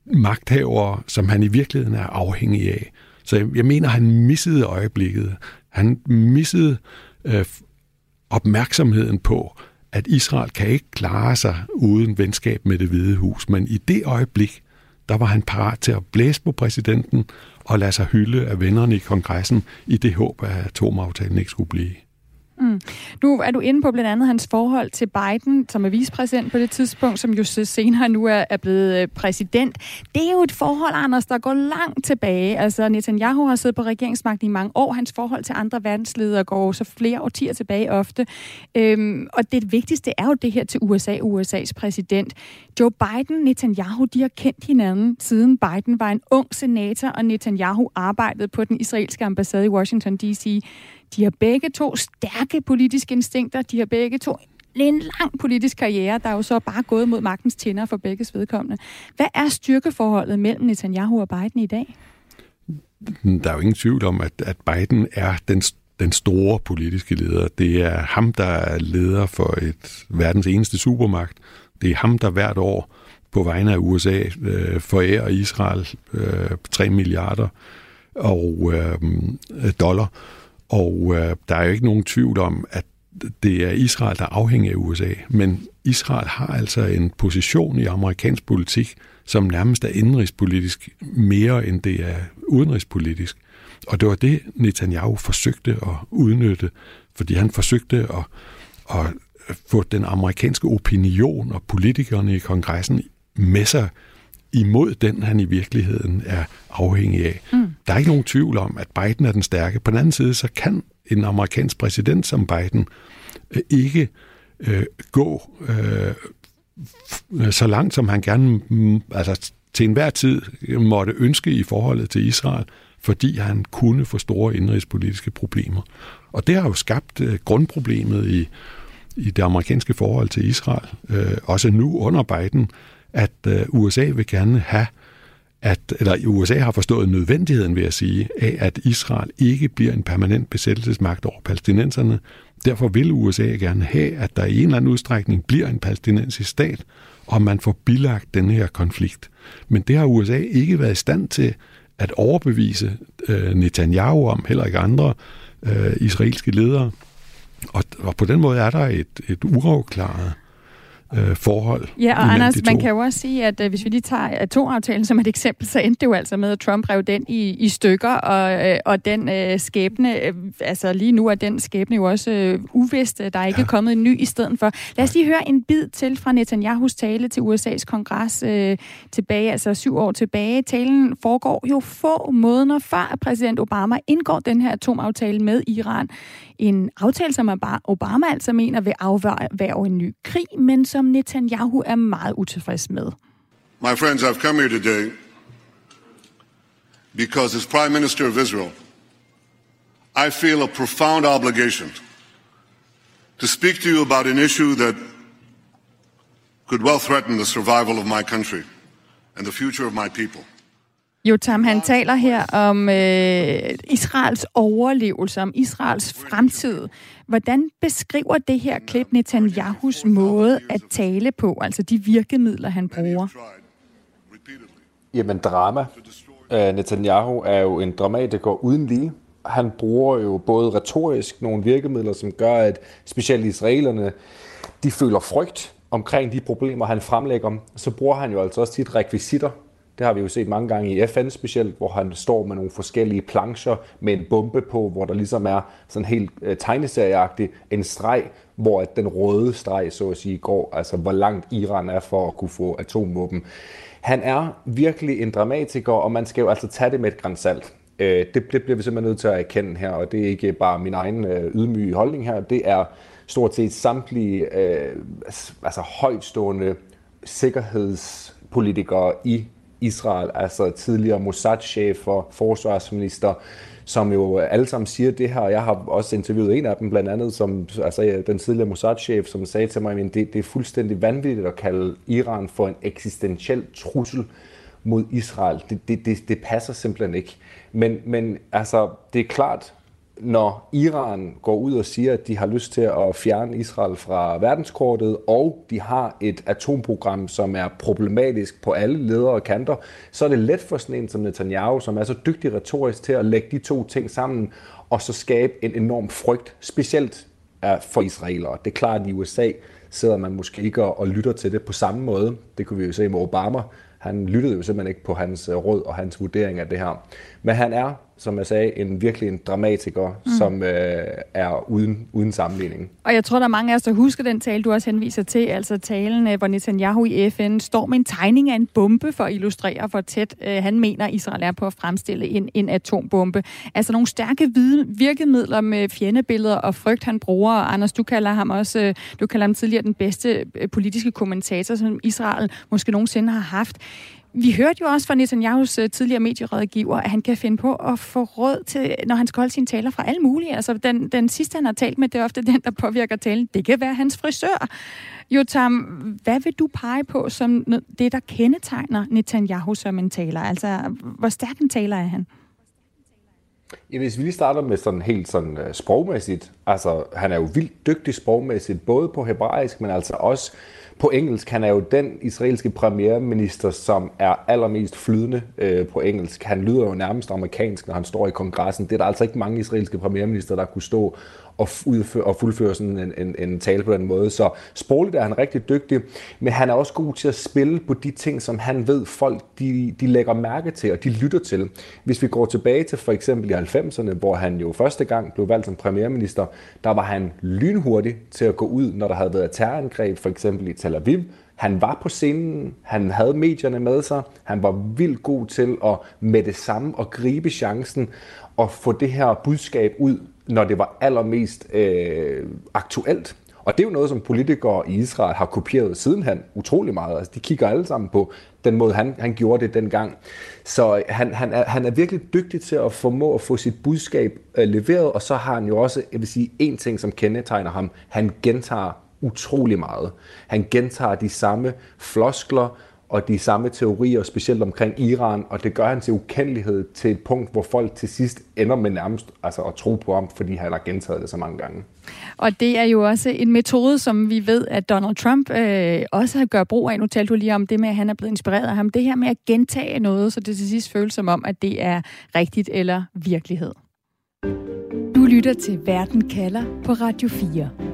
magthavere, som han i virkeligheden er afhængig af. Så jeg, jeg mener, han missede øjeblikket. Han missede øh, opmærksomheden på, at Israel kan ikke klare sig uden venskab med det hvide hus. Men i det øjeblik, der var han parat til at blæse på præsidenten og lade sig hylde af vennerne i kongressen i det håb, at atomaftalen ikke skulle blive. Mm. Nu er du inde på blandt andet hans forhold til Biden, som er vicepræsident på det tidspunkt, som jo senere nu er, er blevet øh, præsident. Det er jo et forhold, Anders, der går langt tilbage. Altså, Netanyahu har siddet på regeringsmagten i mange år. Hans forhold til andre verdensledere går så flere årtier tilbage ofte. Øhm, og det vigtigste er jo det her til USA, USA's præsident. Joe Biden, Netanyahu, de har kendt hinanden siden Biden var en ung senator, og Netanyahu arbejdede på den israelske ambassade i Washington D.C. De har begge to stærke politiske instinkter. De har begge to en lang politisk karriere, der er jo så bare gået mod magtens tænder for begge vedkommende. Hvad er styrkeforholdet mellem Netanyahu og Biden i dag? Der er jo ingen tvivl om, at, at Biden er den den store politiske leder. Det er ham, der er leder for et verdens eneste supermagt. Det er ham, der hvert år på vegne af USA øh, forærer Israel øh, 3 milliarder og øh, dollar. Og øh, der er jo ikke nogen tvivl om, at det er Israel, der afhænger af USA. Men Israel har altså en position i amerikansk politik, som nærmest er indenrigspolitisk mere end det er udenrigspolitisk. Og det var det, Netanyahu forsøgte at udnytte, fordi han forsøgte at, at få den amerikanske opinion og politikerne i kongressen med sig imod den, han i virkeligheden er afhængig af. Mm. Der er ikke nogen tvivl om, at Biden er den stærke. På den anden side, så kan en amerikansk præsident som Biden øh, ikke øh, gå øh, så langt, som han gerne mm, altså, til enhver tid måtte ønske i forholdet til Israel, fordi han kunne få store indrigspolitiske problemer. Og det har jo skabt øh, grundproblemet i, i det amerikanske forhold til Israel, øh, også nu under Biden, at øh, USA vil gerne have, at, eller USA har forstået nødvendigheden, ved at sige, af at Israel ikke bliver en permanent besættelsesmagt over palæstinenserne. Derfor vil USA gerne have, at der i en eller anden udstrækning bliver en palæstinensisk stat, og man får bilagt den her konflikt. Men det har USA ikke været i stand til at overbevise øh, Netanyahu om, heller ikke andre øh, israelske ledere. Og, og på den måde er der et, et uafklaret øh, forhold. Ja, og Anders, man kan jo også sige, at øh, hvis vi lige tager atomaftalen som et eksempel, så endte det jo altså med, at Trump rev den i, i stykker, og, øh, og den øh, skæbne, øh, altså lige nu er den skæbne jo også øh, uvist. Der er ikke ja. kommet en ny i stedet for. Lad os lige høre en bid til fra Netanyahus tale til USA's kongres øh, tilbage, altså syv år tilbage. Talen foregår jo få måneder før, at præsident Obama indgår den her atomaftale med Iran. En aftale, som Obama altså mener vil afværge en ny krig, men som Netanyahu er meget utilfreds med. My friends, I've come here today because as Prime Minister of Israel, I feel a profound obligation to speak to you about an issue that could well threaten the survival of my country and the future of my people. Jotam, han taler her om øh, Israels overlevelse, om Israels fremtid. Hvordan beskriver det her klip Netanyahus måde at tale på, altså de virkemidler, han bruger? Jamen, drama. Uh, Netanyahu er jo en dramatiker uden lige. Han bruger jo både retorisk nogle virkemidler, som gør, at specielt israelerne, de føler frygt omkring de problemer, han fremlægger. Så bruger han jo altså også tit rekvisitter, det har vi jo set mange gange i FN specielt, hvor han står med nogle forskellige plancher med en bombe på, hvor der ligesom er sådan helt øh, tegneserieagtigt en streg, hvor at den røde streg, så at sige, går, altså hvor langt Iran er for at kunne få atomvåben. Han er virkelig en dramatiker, og man skal jo altså tage det med et grænsalt. Øh, det, det bliver vi simpelthen nødt til at erkende her, og det er ikke bare min egen øh, ydmyge holdning her, det er stort set samtlige øh, altså højtstående sikkerhedspolitikere i Israel, altså tidligere Mossad-chef og forsvarsminister, som jo alle sammen siger det her. Jeg har også interviewet en af dem, blandt andet som, altså, den tidligere Mossad-chef, som sagde til mig, at det, det er fuldstændig vanvittigt at kalde Iran for en eksistentiel trussel mod Israel. Det, det, det, det passer simpelthen ikke. Men, men altså, det er klart, når Iran går ud og siger, at de har lyst til at fjerne Israel fra verdenskortet, og de har et atomprogram, som er problematisk på alle ledere og kanter, så er det let for sådan en som Netanyahu, som er så dygtig retorisk til at lægge de to ting sammen, og så skabe en enorm frygt, specielt for israelere. Det er klart, at i USA sidder man måske ikke og lytter til det på samme måde. Det kunne vi jo se med Obama. Han lyttede jo simpelthen ikke på hans øh, råd og hans vurdering af det her. Men han er som jeg sagde, en virkelig en dramatiker, mm. som øh, er uden, uden sammenligning. Og jeg tror, der er mange af os, der husker den tale, du også henviser til, altså talen, øh, hvor Netanyahu i FN står med en tegning af en bombe for at illustrere, hvor tæt øh, han mener, Israel er på at fremstille en, en atombombe. Altså nogle stærke vide, virkemidler med fjendebilleder og frygt, han bruger. Og Anders, du kalder ham også, øh, du kalder ham tidligere den bedste øh, politiske kommentator, som Israel måske nogensinde har haft. Vi hørte jo også fra Netanyahus øh, tidligere medierådgiver, at han kan finde på at få råd til, når han skal holde sine taler fra alle mulige. Altså den, den sidste, han har talt med, det er ofte <laughs> den, der påvirker talen. Det kan være hans frisør. Jotam, hvad vil du pege på som det, der kendetegner Netanyahu som en taler? Altså, hvor stærk en taler er han? Ja, hvis vi lige starter med sådan helt sådan øh, sprogmæssigt, altså han er jo vildt dygtig sprogmæssigt, både på hebraisk, men altså også på engelsk. Han er jo den israelske premierminister, som er allermest flydende øh, på engelsk. Han lyder jo nærmest amerikansk, når han står i kongressen. Det er der altså ikke mange israelske premierminister, der kunne stå og, udføre, og fuldføre sådan en, en, en tale på den måde. Så sprogligt er han rigtig dygtig, men han er også god til at spille på de ting, som han ved folk de, de lægger mærke til, og de lytter til. Hvis vi går tilbage til for eksempel i 90'erne, hvor han jo første gang blev valgt som premierminister, der var han lynhurtig til at gå ud, når der havde været terrorangreb, for eksempel i Tel Aviv, han var på scenen, han havde medierne med sig, han var vildt god til at med det samme og gribe chancen at få det her budskab ud når det var allermest øh, aktuelt. Og det er jo noget, som politikere i Israel har kopieret sidenhen utrolig meget. Altså, de kigger alle sammen på den måde, han, han gjorde det dengang. Så han, han, er, han er virkelig dygtig til at formå at få sit budskab øh, leveret, og så har han jo også, jeg vil sige, en ting, som kendetegner ham. Han gentager utrolig meget. Han gentager de samme floskler, og de samme teorier, specielt omkring Iran, og det gør han til ukendelighed til et punkt, hvor folk til sidst ender med nærmest altså, at tro på ham, fordi han har gentaget det så mange gange. Og det er jo også en metode, som vi ved, at Donald Trump øh, også har gjort brug af. Nu talte du lige om det med, at han er blevet inspireret af ham. Det her med at gentage noget, så det til sidst føles som om, at det er rigtigt eller virkelighed. Du lytter til Verden kalder på Radio 4.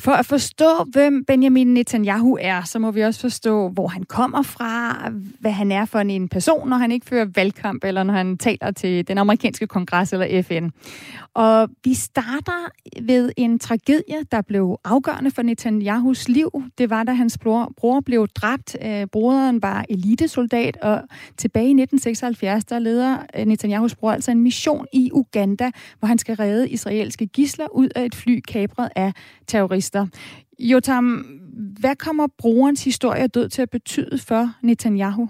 For at forstå, hvem Benjamin Netanyahu er, så må vi også forstå, hvor han kommer fra, hvad han er for en person, når han ikke fører valgkamp, eller når han taler til den amerikanske kongres eller FN. Og vi starter ved en tragedie, der blev afgørende for Netanyahus liv. Det var, da hans bror, bror blev dræbt. Øh, broderen var elitesoldat, og tilbage i 1976, der leder øh, Netanyahus bror altså en mission i Uganda, hvor han skal redde israelske gisler ud af et fly kapret af terrorister. Jotam, hvad kommer brugerens historie død til at betyde for Netanyahu?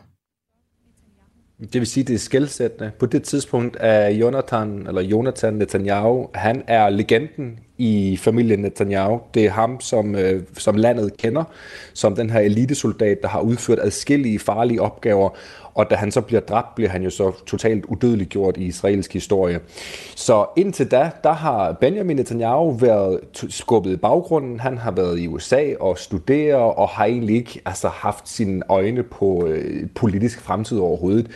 Det vil sige, det er skældsættende. På det tidspunkt er Jonathan, eller Jonathan Netanyahu, han er legenden i familien Netanyahu. Det er ham, som, øh, som landet kender, som den her elitesoldat, der har udført adskillige farlige opgaver, og da han så bliver dræbt, bliver han jo så totalt udødeligt gjort i israelsk historie. Så indtil da, der har Benjamin Netanyahu været skubbet i baggrunden. Han har været i USA og studeret, og har egentlig ikke altså, haft sine øjne på øh, politisk fremtid overhovedet.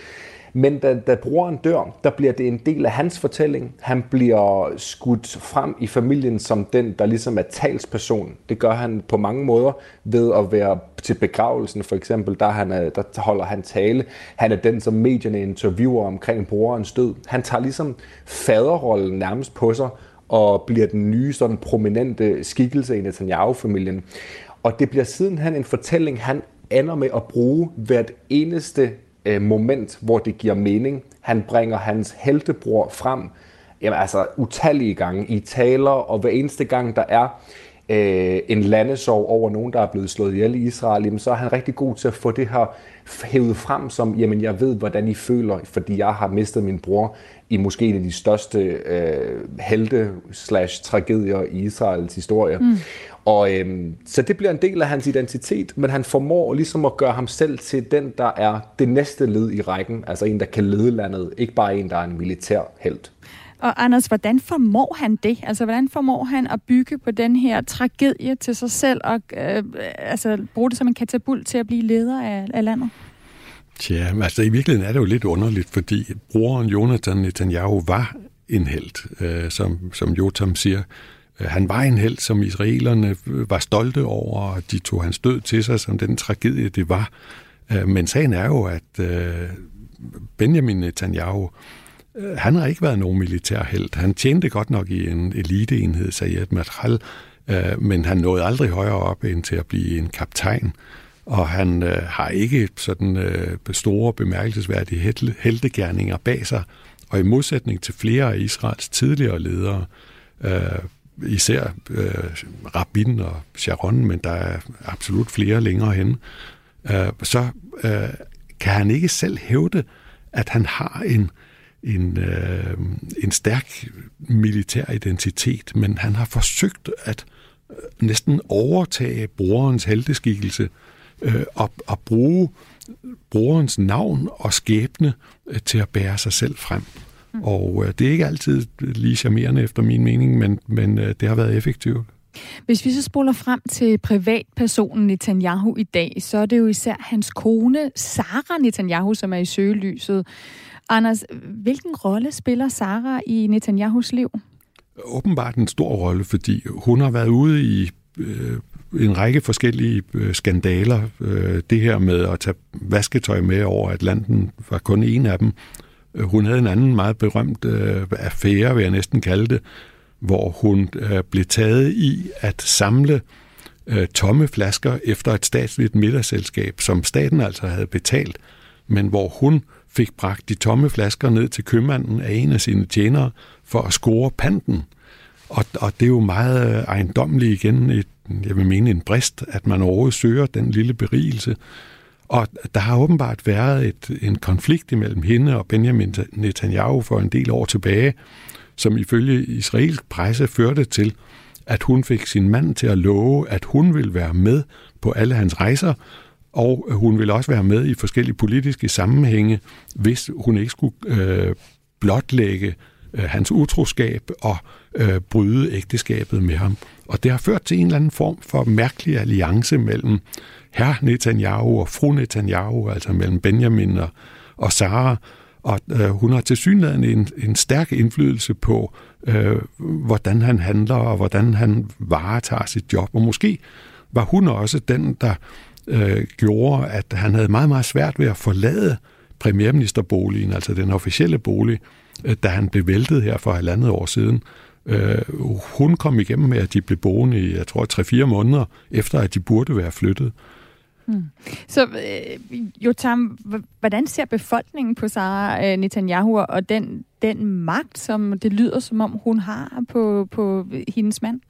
Men da, da broren dør, der bliver det en del af hans fortælling. Han bliver skudt frem i familien som den, der ligesom er talsperson. Det gør han på mange måder ved at være til begravelsen for eksempel, der, han er, der holder han tale. Han er den, som medierne interviewer omkring brorens død. Han tager ligesom faderrollen nærmest på sig og bliver den nye sådan prominente skikkelse i Netanyahu-familien. Og det bliver sidenhen en fortælling, han ender med at bruge hvert eneste øh, moment, hvor det giver mening. Han bringer hans heltebror frem, jamen altså utallige gange i taler, og hver eneste gang der er øh, en landesorg over nogen, der er blevet slået ihjel i Israel, jamen, så er han rigtig god til at få det her hævet frem som, jamen jeg ved, hvordan I føler, fordi jeg har mistet min bror i måske en af de største øh, helte slash tragedier i Israels historie. Mm. Og øhm, så det bliver en del af hans identitet, men han formår ligesom at gøre ham selv til den, der er det næste led i rækken, altså en, der kan lede landet, ikke bare en, der er en militær held. Og Anders, hvordan formår han det? Altså, hvordan formår han at bygge på den her tragedie til sig selv og øh, altså, bruge det som en katapult til at blive leder af, af landet? Tja, altså i virkeligheden er det jo lidt underligt, fordi broren Jonathan Netanyahu var en held, øh, som, som Jotam siger. Øh, han var en held, som israelerne øh, var stolte over, og de tog hans død til sig som den tragedie, det var. Øh, men sagen er jo, at Benjamin Netanyahu, han har ikke været nogen militær held. Han tjente godt nok i en eliteenhed, Sayed Madral, men han nåede aldrig højere op end til at blive en kaptajn. Og han har ikke sådan store bemærkelsesværdige heltegærninger bag sig. Og i modsætning til flere af Israels tidligere ledere, især øh, Rabin og Sharon, men der er absolut flere længere hen, øh, så øh, kan han ikke selv hævde, at han har en, en, øh, en stærk militær identitet, men han har forsøgt at øh, næsten overtage brorens helteskikkelse øh, og, og bruge brorens navn og skæbne øh, til at bære sig selv frem. Mm. Og øh, det er ikke altid lige charmerende efter min mening, men, men øh, det har været effektivt. Hvis vi så spoler frem til privatpersonen Netanyahu i dag, så er det jo især hans kone, Sara Netanyahu, som er i søgelyset. Anders, hvilken rolle spiller Sara i Netanyahus liv? Åbenbart en stor rolle, fordi hun har været ude i øh, en række forskellige øh, skandaler. Øh, det her med at tage vasketøj med over Atlanten var kun en af dem. Øh, hun havde en anden meget berømt øh, affære, vil jeg næsten kalde det, hvor hun øh, blev taget i at samle øh, tomme flasker efter et statsligt middagsselskab, som staten altså havde betalt, men hvor hun fik bragt de tomme flasker ned til købmanden af en af sine tjenere for at score panten. Og, og det er jo meget øh, ejendommeligt igen, et, jeg vil mene en brist, at man overhovedet søger den lille berigelse. Og der har åbenbart været et, en konflikt imellem hende og Benjamin Netanyahu for en del år tilbage, som ifølge israelsk presse førte til, at hun fik sin mand til at love, at hun ville være med på alle hans rejser, og hun ville også være med i forskellige politiske sammenhænge, hvis hun ikke skulle øh, blotlægge øh, hans utroskab og øh, bryde ægteskabet med ham. Og det har ført til en eller anden form for mærkelig alliance mellem herr Netanyahu og fru Netanyahu, altså mellem Benjamin og, og Sara, og øh, hun har til synligheden en, en stærk indflydelse på, øh, hvordan han handler og hvordan han varetager sit job. Og måske var hun også den, der øh, gjorde, at han havde meget, meget svært ved at forlade premierministerboligen, altså den officielle bolig, øh, da han blev væltet her for halvandet år siden. Øh, hun kom igennem med, at de blev boende i, jeg tror, 3-4 måneder, efter at de burde være flyttet. Hmm. Så øh, Jotam, hvordan ser befolkningen på Sara øh, Netanyahu og den, den magt, som det lyder som om hun har på, på hendes mand?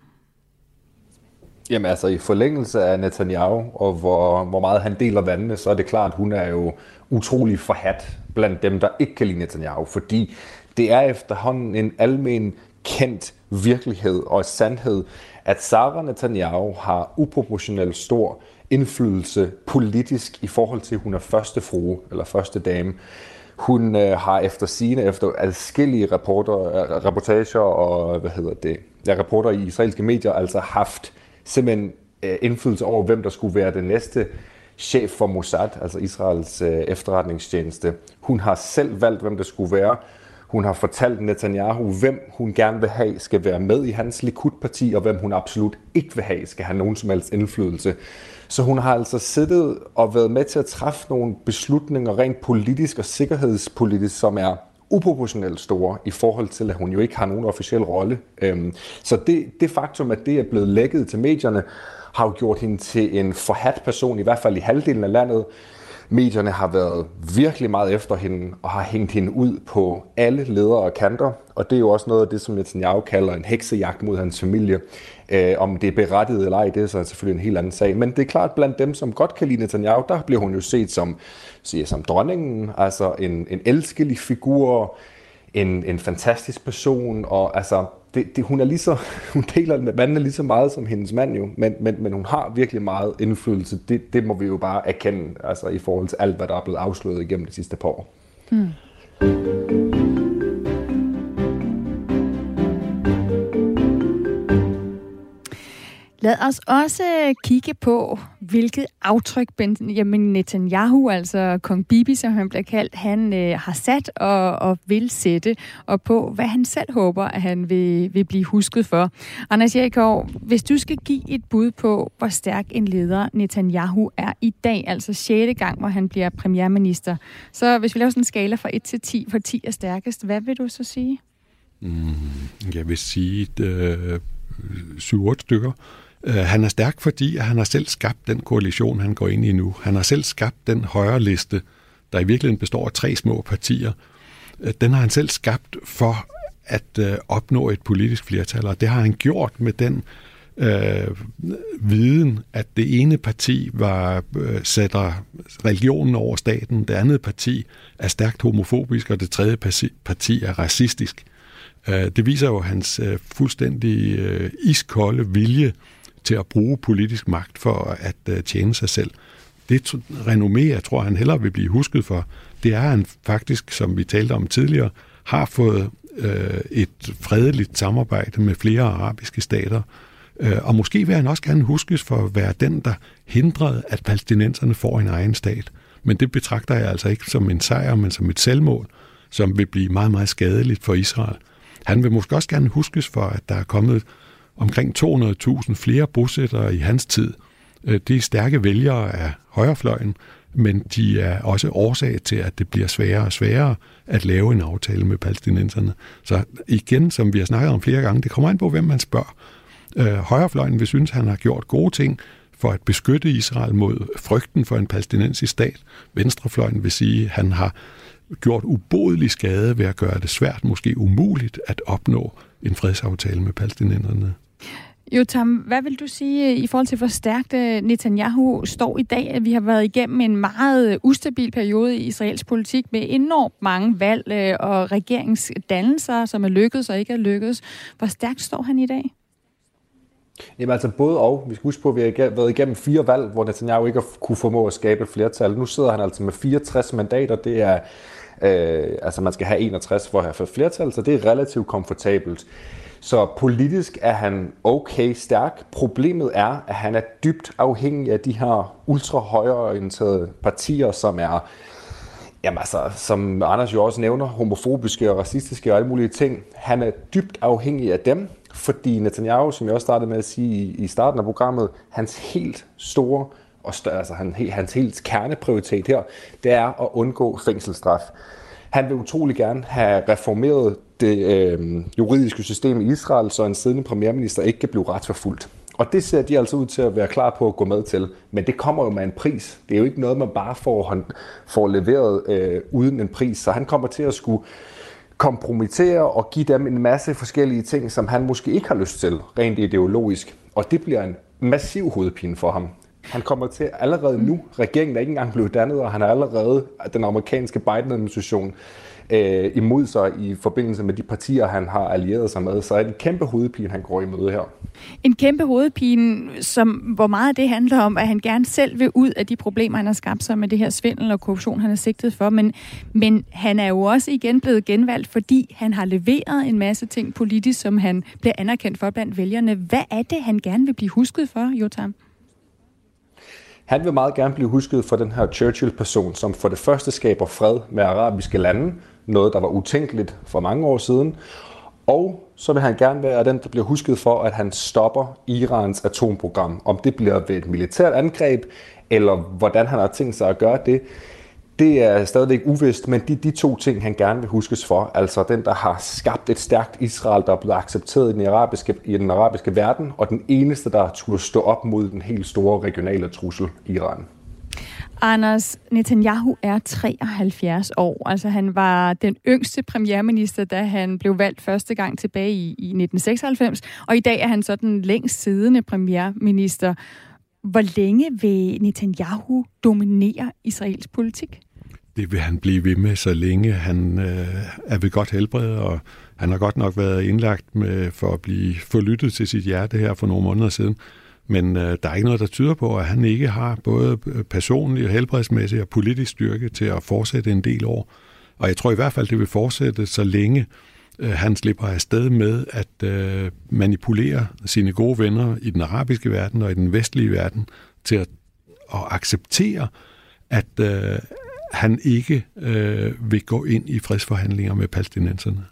Jamen altså i forlængelse af Netanyahu, og hvor, hvor meget han deler vandene, så er det klart, at hun er jo utrolig forhat blandt dem, der ikke kan lide Netanyahu, fordi det er efterhånden en almen kendt virkelighed og sandhed, at Sarah Netanyahu har uproportionelt stor indflydelse politisk i forhold til, at hun er første frue eller første dame. Hun øh, har efter sine, efter adskillige rapporter, øh, reportager og hvad hedder det, ja, reporter i israelske medier, altså haft simpelthen øh, indflydelse over, hvem der skulle være den næste chef for Mossad, altså Israels øh, efterretningstjeneste. Hun har selv valgt, hvem det skulle være. Hun har fortalt Netanyahu, hvem hun gerne vil have skal være med i hans Likud-parti, og hvem hun absolut ikke vil have skal have nogen som helst indflydelse. Så hun har altså siddet og været med til at træffe nogle beslutninger rent politisk og sikkerhedspolitisk, som er uproportionelt store i forhold til, at hun jo ikke har nogen officiel rolle. Øhm, så det, det faktum, at det er blevet lækket til medierne, har jo gjort hende til en forhat person, i hvert fald i halvdelen af landet. Medierne har været virkelig meget efter hende og har hængt hende ud på alle ledere og kanter. Og det er jo også noget af det, som Netanyahu kalder en heksejagt mod hans familie. Øh, om det er berettiget eller ej, det er så selvfølgelig en helt anden sag. Men det er klart, blandt dem, som godt kan lide Netanyahu, der bliver hun jo set som, siger, som dronningen, altså en, en elskelig figur, en, en fantastisk person, og altså, det, det, hun, er lige så, <laughs> hun deler med vandene lige så meget som hendes mand jo, men, men, men hun har virkelig meget indflydelse. Det, det må vi jo bare erkende, altså i forhold til alt, hvad der er blevet afsløret igennem de sidste par år. Mm. Lad os også kigge på, hvilket aftryk Benjamin Netanyahu, altså kong Bibi, som han bliver kaldt, han øh, har sat og, og vil sætte, og på, hvad han selv håber, at han vil, vil blive husket for. Anders Jerikov, hvis du skal give et bud på, hvor stærk en leder Netanyahu er i dag, altså 6. gang, hvor han bliver premierminister, så hvis vi laver sådan en skala fra 1 til 10, hvor 10 er stærkest, hvad vil du så sige? Mm, jeg vil sige øh, 7-8 stykker. Øh, han er stærk, fordi han har selv skabt den koalition, han går ind i nu. Han har selv skabt den højre liste, der i virkeligheden består af tre små partier. Øh, den har han selv skabt for at øh, opnå et politisk flertal, og det har han gjort med den øh, viden, at det ene parti var øh, sætter religionen over staten, det andet parti er stærkt homofobisk, og det tredje parti er racistisk. Øh, det viser jo hans øh, fuldstændig øh, iskolde vilje til at bruge politisk magt for at øh, tjene sig selv. Det renommé, jeg tror, han hellere vil blive husket for, det er, at han faktisk, som vi talte om tidligere, har fået øh, et fredeligt samarbejde med flere arabiske stater, øh, og måske vil han også gerne huskes for at være den, der hindrede, at palæstinenserne får en egen stat. Men det betragter jeg altså ikke som en sejr, men som et selvmål, som vil blive meget, meget skadeligt for Israel. Han vil måske også gerne huskes for, at der er kommet omkring 200.000 flere bosættere i hans tid. Øh, det er stærke vælgere af højrefløjen, men de er også årsag til, at det bliver sværere og sværere at lave en aftale med palæstinenserne. Så igen, som vi har snakket om flere gange, det kommer an på, hvem man spørger. Øh, højrefløjen vil synes, at han har gjort gode ting for at beskytte Israel mod frygten for en palæstinensisk stat. Venstrefløjen vil sige, at han har gjort ubodelig skade ved at gøre det svært, måske umuligt, at opnå en fredsaftale med palæstinenserne. Jotam, hvad vil du sige øh, i forhold til, hvor stærkt øh, Netanyahu står i dag? Vi har været igennem en meget øh, ustabil periode i Israels politik med enormt mange valg og regeringsdannelser, som er lykkedes og ikke er lykkedes. Hvor stærkt står han i dag? Jamen altså både og. Vi skal huske på, at vi har været igennem fire valg, hvor Netanyahu ikke har kunne formå at skabe et flertal. Nu sidder han altså med 64 mandater. Det er, øh, altså man skal have 61 for at have fået flertal, så det er relativt komfortabelt. Så politisk er han okay stærk. Problemet er, at han er dybt afhængig af de her ultra højreorienterede partier, som er Jamen altså, som Anders jo også nævner, homofobiske og racistiske og alle mulige ting. Han er dybt afhængig af dem, fordi Netanyahu, som jeg også startede med at sige i starten af programmet, hans helt store og større, altså hans helt kerneprioritet her, det er at undgå fængselsstraf. Han vil utrolig gerne have reformeret det øh, juridiske system i Israel, så en siddende premierminister ikke kan blive retsforfulgt. Og det ser de altså ud til at være klar på at gå med til. Men det kommer jo med en pris. Det er jo ikke noget, man bare får, får leveret øh, uden en pris. Så han kommer til at skulle kompromittere og give dem en masse forskellige ting, som han måske ikke har lyst til, rent ideologisk. Og det bliver en massiv hovedpine for ham. Han kommer til allerede nu, regeringen er ikke engang blevet dannet, og han er allerede den amerikanske Biden-administration øh, imod sig i forbindelse med de partier, han har allieret sig med. Så er det en kæmpe hovedpine, han går i møde her. En kæmpe hovedpine, som, hvor meget det handler om, at han gerne selv vil ud af de problemer, han har skabt sig med det her svindel og korruption, han er sigtet for. Men, men han er jo også igen blevet genvalgt, fordi han har leveret en masse ting politisk, som han bliver anerkendt for blandt vælgerne. Hvad er det, han gerne vil blive husket for, Jotam? Han vil meget gerne blive husket for den her Churchill-person, som for det første skaber fred med arabiske lande, noget der var utænkeligt for mange år siden, og så vil han gerne være den, der bliver husket for, at han stopper Irans atomprogram. Om det bliver ved et militært angreb, eller hvordan han har tænkt sig at gøre det, det er stadigvæk uvist, men de, de to ting, han gerne vil huskes for, altså den, der har skabt et stærkt Israel, der er blevet accepteret i den arabiske, i den arabiske verden, og den eneste, der turde stå op mod den helt store regionale trussel, Iran. Anders Netanyahu er 73 år. Altså han var den yngste premierminister, da han blev valgt første gang tilbage i, i 1996, og i dag er han så den længst siddende premierminister. Hvor længe vil Netanyahu dominere Israels politik? Det vil han blive ved med, så længe han øh, er ved godt helbred, og han har godt nok været indlagt med, for at blive forlyttet til sit hjerte her for nogle måneder siden. Men øh, der er ikke noget, der tyder på, at han ikke har både øh, personlig og helbredsmæssig og politisk styrke til at fortsætte en del år. Og jeg tror i hvert fald, det vil fortsætte, så længe øh, han slipper afsted med at øh, manipulere sine gode venner i den arabiske verden og i den vestlige verden til at, at acceptere, at øh, han ikke øh, vil gå ind i fredsforhandlinger med palæstinenserne.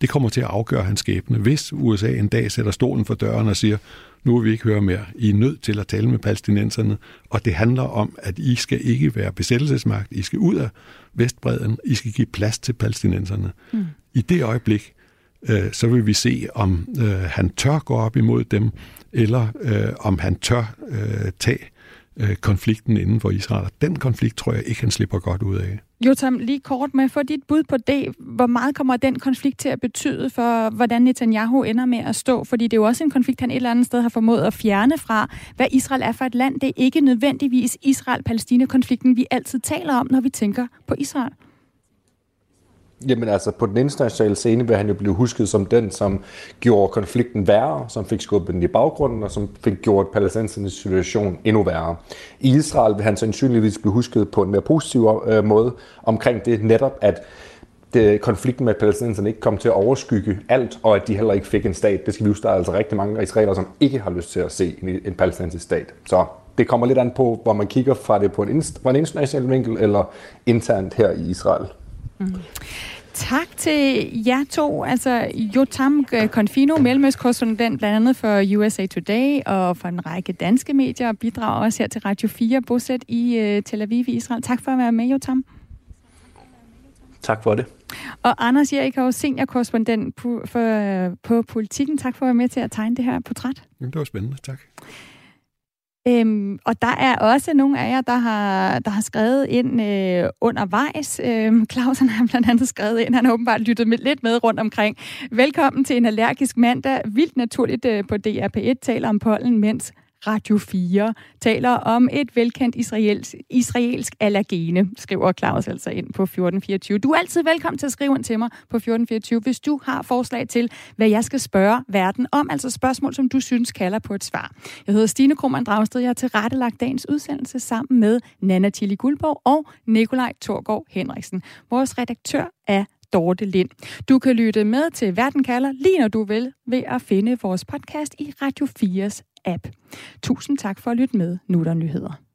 Det kommer til at afgøre hans skæbne. Hvis USA en dag sætter stolen for døren og siger, nu vil vi ikke høre mere. I er nødt til at tale med palæstinenserne, og det handler om, at I skal ikke være besættelsesmagt. I skal ud af Vestbreden. I skal give plads til palæstinenserne. Mm. I det øjeblik, øh, så vil vi se, om øh, han tør gå op imod dem, eller øh, om han tør øh, tage øh, konflikten inden for Israel. Den konflikt tror jeg ikke, han slipper godt ud af. Jotam, lige kort med for dit bud på det. Hvor meget kommer den konflikt til at betyde for, hvordan Netanyahu ender med at stå? Fordi det er jo også en konflikt, han et eller andet sted har formået at fjerne fra, hvad Israel er for et land. Det er ikke nødvendigvis Israel-Palæstina-konflikten, vi altid taler om, når vi tænker på Israel. Jamen altså, på den internationale scene vil han jo blive husket som den, som gjorde konflikten værre, som fik skubbet den i baggrunden, og som fik gjort palæstinensernes situation endnu værre. I Israel vil han sandsynligvis blive husket på en mere positiv øh, måde omkring det netop, at det, konflikten med palæstinenserne ikke kom til at overskygge alt, og at de heller ikke fik en stat. Det skal vi huske, der er altså rigtig mange israelere, som ikke har lyst til at se en, en palæstinensisk stat. Så det kommer lidt an på, hvor man kigger fra det på en, fra en international vinkel, eller internt her i Israel. Mm. Tak til jer to, altså Jotam Confino, mellemøstkorrespondent blandt andet for USA Today og for en række danske medier, og bidrager også her til Radio 4, bosat i uh, Tel Aviv i Israel. Tak for at være med, Jotam. Tak for det. Og Anders Jerikov, seniorkorrespondent på, for, på Politikken. Tak for at være med til at tegne det her portræt. Jamen, det var spændende, tak. Øhm, og der er også nogle af jer, der har, der har skrevet ind øh, undervejs. Øhm, Claus han har blandt andet skrevet ind, han har åbenbart lyttet med, lidt med rundt omkring. Velkommen til en allergisk mandag. Vildt naturligt øh, på DRP1 taler om pollen, mens Radio 4 taler om et velkendt israelsk, israelsk allergene, skriver Claus altså ind på 1424. Du er altid velkommen til at skrive ind til mig på 1424, hvis du har forslag til, hvad jeg skal spørge verden om, altså spørgsmål, som du synes kalder på et svar. Jeg hedder Stine Krohmann Dragsted, jeg har tilrettelagt dagens udsendelse sammen med Nana Tilly Guldborg og Nikolaj Torgård Henriksen. Vores redaktør er Dorte Lind. Du kan lytte med til Verden kalder lige når du vil ved at finde vores podcast i Radio 4's app. Tusind tak for at lytte med. Nu er der nyheder.